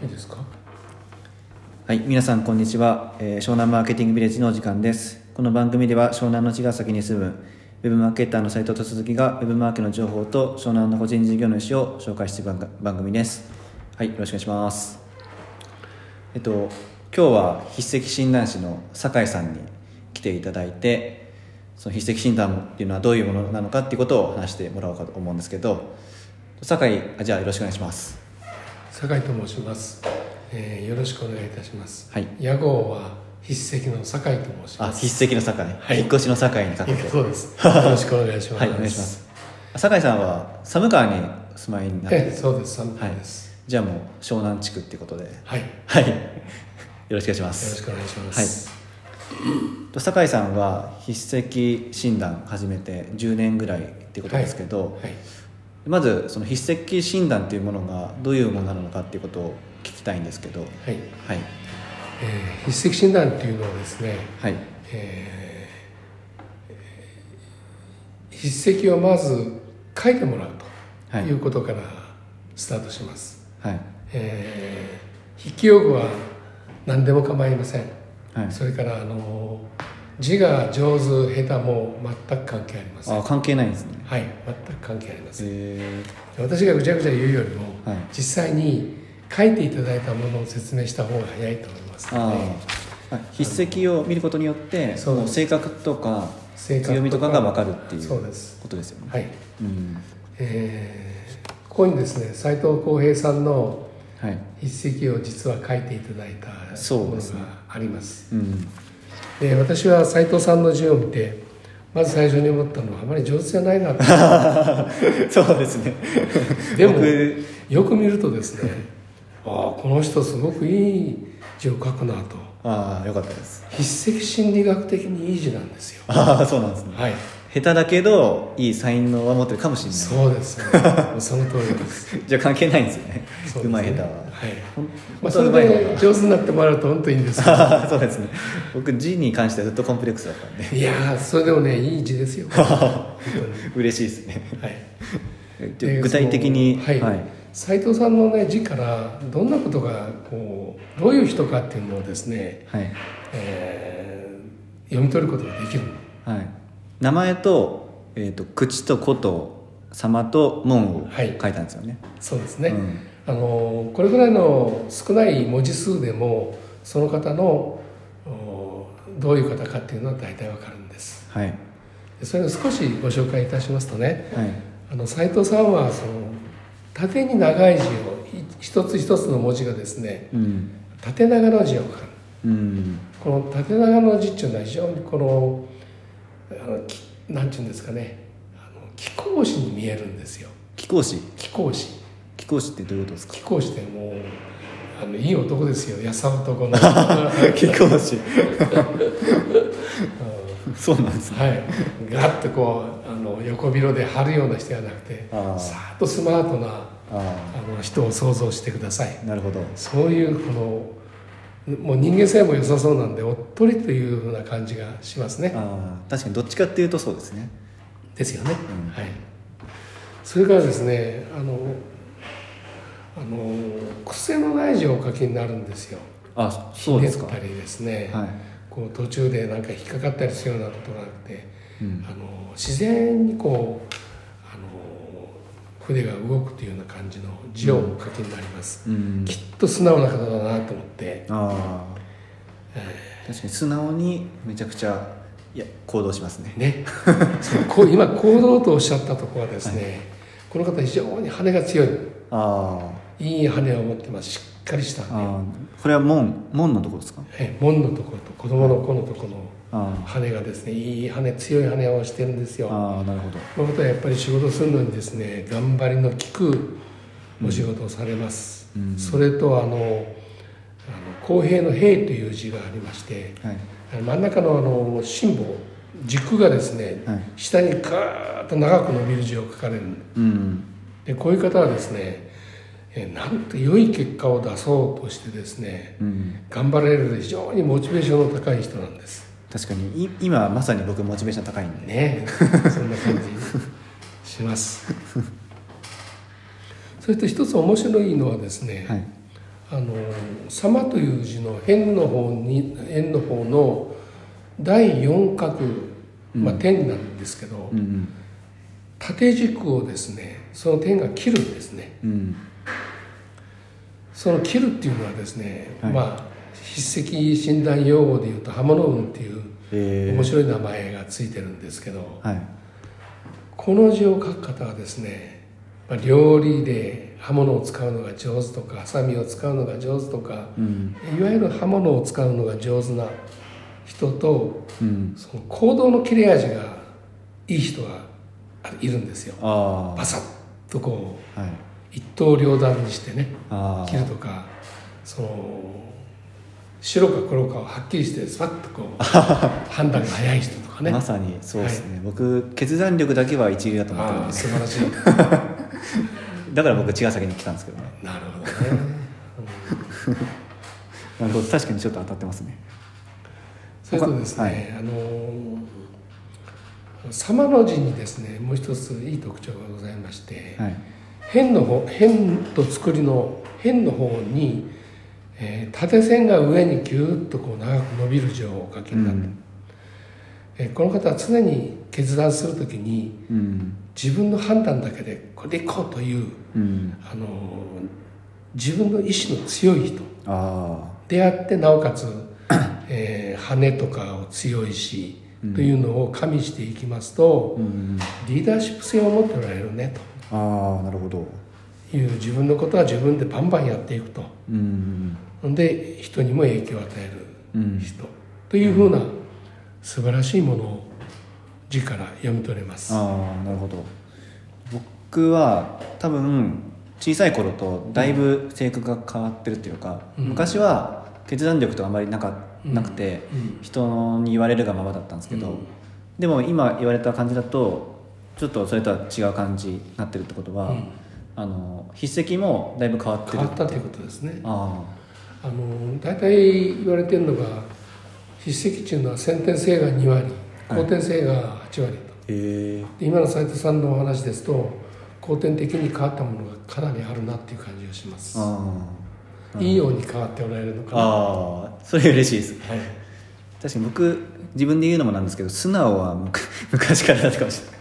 いいですか？はい、皆さんこんにちは、えー湘南マーケティングビレッジのお時間です。この番組では湘南の茅ヶ崎に住むウェブマーケッターの斉藤と鈴木がウェブマーケの情報と湘南の個人事業主を紹介していく番組です。はい、よろしくお願いします。えっと今日は筆跡診断士の酒井さんに来ていただいて、その筆跡診断っていうのはどういうものなのかっていうことを話してもらおうかと思うんですけど、酒井あじゃあよろしくお願いします。酒井と申します、えーよろしくお願いいたします。はい。屋号は筆跡の酒井と申しあ、ます。筆跡の酒井、はい。引っ越しの酒井にかけて。そうです。よろしくお願いします。はい、お願いします。酒井さんは寒川にお住まいになって。ええそうです。寒はいいです、じゃあもう湘南地区っていうことで、はい、よはい、よろしくお願いしまろしす。くお願いします、と酒井さんは筆跡診断始めて10年ぐらいっていうことですけど、はいまずその筆跡診断っていうものがどういうものなのかっていうことを聞きたいんですけど、はい。はい、えー筆跡診断っていうのはですね、はい、えー筆跡をまず書いてもらうとはい。いうことからスタートします、はい、えー筆記用具は何でも構いません、はい。それからあの字が上手下手も全く関係ありません。あ、関係ないんですね。はい全く関係ありません。え私がぐちゃぐちゃ言うよりも、はい実際に書いていただいたものを説明した方が早いと思いますあので筆跡を見ることによってそう性格とか強みとかが分かるっていうそうですことですよね。はい。うん。えーここにですね斉藤浩平さんのはい。筆跡を実は書いていただいたものがあります。うん、で私は斉藤さんの字を見てまず最初に思ったのはあまり上手じゃないなと そうですね。でも僕よく見るとですねああこの人すごくいい字を書くなとああよかったです。筆跡心理学的にいい字なんですよああそうなんですね。はい下手だけどいい才能は持ってるかもしれない。そうですねその通りです じゃあ関係ないんですよね。そうまい下手は。はい。まあ、それで上手になってもらうと本当にいいんですけど。そうですね。僕字に関してはずっとコンプレックスだったんで。いやーそれでもねいい字ですよ。嬉しいですね。はい。で具体的にそのはい。斉藤さんの、ね、字からどんなことがこうどういう人かっていうのをですね、はい。えー読み取ることができるはい。名前とえっ、と口と子と様と門を書はい。いたんですよね。そうですね、うんあのこれぐらいの少ない文字数でもその方のおどういう方かっていうのは大体わかるんです。はい。でそれを少しご紹介いたしますとねはい。あの斉藤さんはその縦に長い字をい一つ一つの文字がですねうん。縦長の字を書く。うん。この縦長の字っていうのは非常にこのあのきなんていうんですかねあの貴公子に見えるんですよ。貴公子。貴公子貴公子ってどういうことですか？貴公子ってもうあのいい男ですよ。やさ男の。貴公子そうなんですね。はい。ガッとこうあの横広で張るような人じゃなくてさーっとスマートなああ。の人を想像してください。あなるほど。そういうこのもう人間性も良さそうなんでおっとりというふうな感じがしますね。ああ。確かにどっちかっていうとそうですね。ですよね、うん。はい。それからですねあのあの癖のない字をお書きになるんですよ。あそうですか。たりですね、はい。こう途中でなんか引っかかったりするようなことがなくて、うん。あの自然にこうあの筆が動くというような感じの字をお書きになります、うん。きっと素直な方だなと思って、ああ確かに素直にめちゃくちゃいや行動しますね。ね。こう今行動とおっしゃったところはですね、この方非常に羽が強い。あいい羽を持ってます。しっかりしたあ羽これは門門のところですか？え門のところと子供の子のところのあ羽がですねいい羽強い羽をしてるんですよ。あああなるほど。この方はやっぱり仕事するのにですね頑張りの利くお仕事をされます、うん。それとあのあの公平の平という字がありましてはい。真ん中のあの心棒軸がですね、はい。下にガーッと長く伸びる字を書かれる。うん。でこういう方はですねえーなんと良い結果を出そうとしてですねうん。頑張られる非常にモチベーションの高い人なんです。確かにい今まさに僕モチベーション高いんで。ねそんな感じします。それと一つ面白いのはですね、はい。ああの「様」という字の辺の方に辺の方の第四角、まあ、点なんですけど、うんうん。縦軸をですねその点が切るんですね。うんその切るっていうのはですね、はい。まあ筆跡診断用語でいうと刃物運っていうえ面白い名前がついてるんですけど、はい。この字を書く方はですね、まあ、料理で刃物を使うのが上手とかハサミを使うのが上手とかうん。いわゆる刃物を使うのが上手な人とうん。その行動の切れ味がいい人がいるんですよ。あバサッとこあはい、う一刀両断にしてねあ切るとかその白か黒かをはっきりしてスパッとこう 判断が早い人とかね。あまさにそうですね、僕決断力だけは一流だと思ってるす素晴らしい。だから僕茅ヶ崎に来たんですけどね。なるほどね。なるほど。確かにちょっと当たってますね。それとですね、はい。あの様の字にですねもう一ついい特徴がございまして、はい辺の方辺と作りの辺の方に、えー縦線が上にギューッとこう長く伸びる字をお書きになって、えーこの方は常に決断するときにうん。自分の判断だけでこれでいこうという、うん。あの自分の意志の強い人あであってなおかつ、えー羽とかを強いし、というのを加味していきますとリーダーシップ性を持っておられるねああなるほど。という自分のことは自分でバンバンやっていくと。うん。で人にも影響を与えるうん。人、というふうな素晴らしいものを字から読み取れます。ああなるほど。僕は多分小さい頃とだいぶ性格が変わってるっていうか、うん。昔は決断力とかあまりなかなくて、うん。人に言われるがままだったんですけど、うん。でも今言われた感じだとちょっとそれとは違う感じになってるってことは、うん。あの筆跡もだいぶ変わってる変わったということですね。ああ。の大体言われてるのが筆跡っていうのは先天性が2割後天性が8割と、へえ。で今の斉藤さんのお話ですと後天的に変わったものがかなりあるなっていう感じがします。ああ。いいように変わっておられるのかな。ああ。それ嬉しいです。はい。確かに僕自分で言うのもなんですけど素直は 昔からだったかもしれない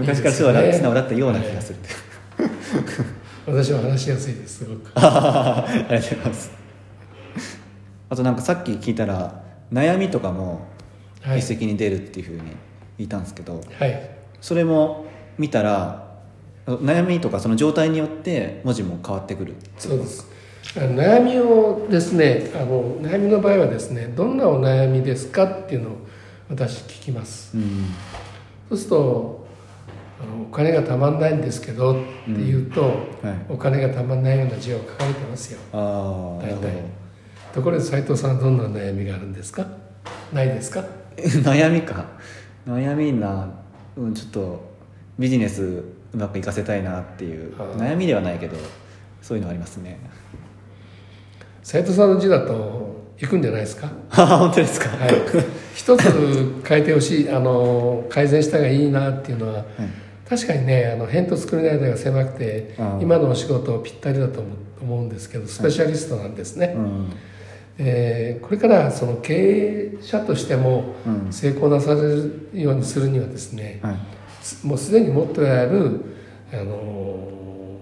昔から素直だい素直だったような気がする、私は話しやすいですすごく。ありがとうございます。あとなんかさっき聞いたら悩みとかもはい。筆跡に出るっていうふうに言ったんですけど、はい。それも見たら悩みとかその状態によって文字も変わってくるそうです。悩みをですねあの悩みの場合はですねどんなお悩みですかっていうのを私聞きます。うん。そうするとあのお金がたまんないんですけどって言うと、はい。お金がたまんないような字を書かれてますよ。あ大体。ところで斉藤さんはどんな悩みがあるんですか？ないですか？悩みか。悩みな、うん、ちょっとビジネスうまくいかせたいなっていう悩みではないけどそういうのありますね。斉藤さんの字だと行くんじゃないですか？本当ですか？はい。一つ変えてほしいあの改善した方がいいなっていうのははい確かにねあの辺と作りの間が狭くて今のお仕事ぴったりだと思うんですけどスペシャリストなんですね、うん。えーこれからその経営者としてもうん。成功なされるようにするにはですね、はい。すもうすでに持ってある、あの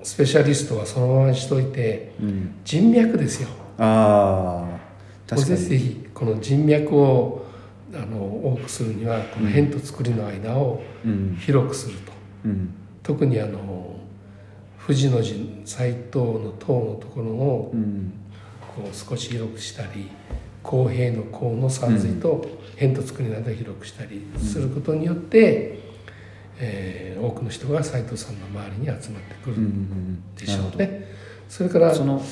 ースペシャリストはそのままにしといてうん、人脈ですよ。ああ確かに。ぜひこの人脈をあの多くするにはこの辺と作りの間をうん。広くすると、うん特にあの富士の字斎藤の塔のところをうん。こう少し広くしたり公平の公の山水と辺と作りの間を広くしたりすることによって、えー多くの人が斎藤さんの周りに集まってくうんうるん。でしょなるほど。うね。それからその、はい。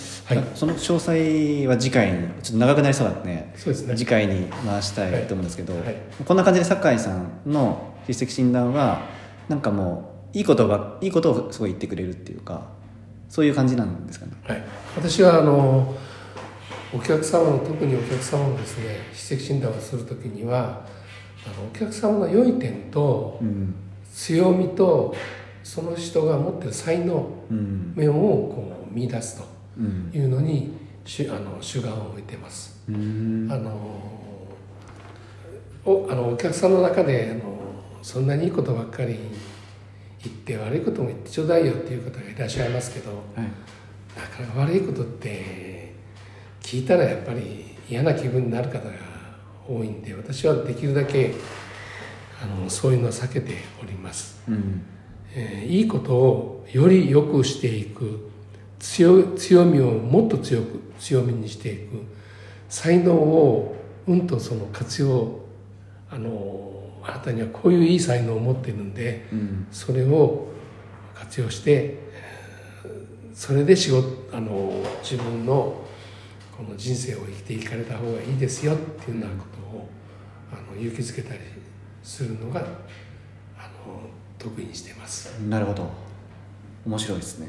その詳細は次回にちょっと長くなりそうなんでねそうですね。次回に回したいと思うんですけど、はい。はい。こんな感じで酒井さんの筆跡診断はなんかもういいことばいいことをすごい言ってくれるっていうかそういう感じなんですかね？はい、私はあのお客様の特にお客様のですね筆跡診断をする時にはあのお客様の良い点とうん。強みとその人が持ってる才能うん。面をこう見出すというのに、主あの主眼を置いてます。うん。あのおあのお客さんの中であのそんなにいいことばっかり言って悪いことも言ってちょうだいよっていう方がいらっしゃいますけどはいなかなか悪いことって聞いたらやっぱり嫌な気分になる方が多いんで私はできるだけあのそういうのを避けております。うんえーいいことをより良くしていく強強みをもっと強く強みにしていく才能をうんとその活用あのあなたにはこういういい才能を持っているんでうん。それを活用してえーそれで仕事あの自分のこの人生を生きていかれた方がいいですよっていうようなことをあの勇気づけたりするのがあの得意にしています。なるほど。面白いですね。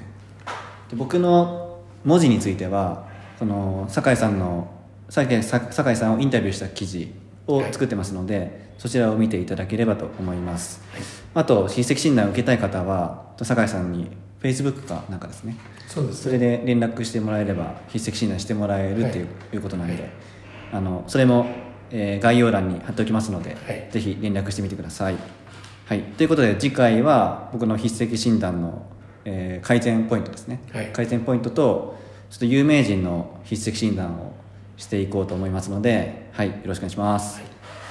で僕の文字についてはこの酒井さんの酒井さ酒井さんをインタビューした記事を作ってますので、そちらを見ていただければと思います、あと筆跡診断を受けたい方は酒井さんに Facebook かなんかですね。そうですそれで連絡してもらえれば筆跡診断してもらえるっていう,、ことなので、あのそれも、えー概要欄に貼っておきますので、はい。ぜひ連絡してみてください、はい、ということで次回は僕の筆跡診断の、えー改善ポイントですね、はい。改善ポイントとちょっと有名人の筆跡診断をしていこうと思いますので、はい、よろしくお願いします、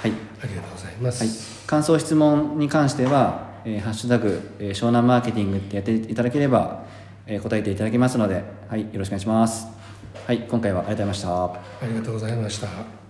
はいありがとうございます。はい、感想質問に関しては「えーハッシュタグ、えー湘南マーケティング」ってやっていただければ、えー答えていただけますので、はい、よろしくお願いします。はい、今回はありがとうございました。ありがとうございました。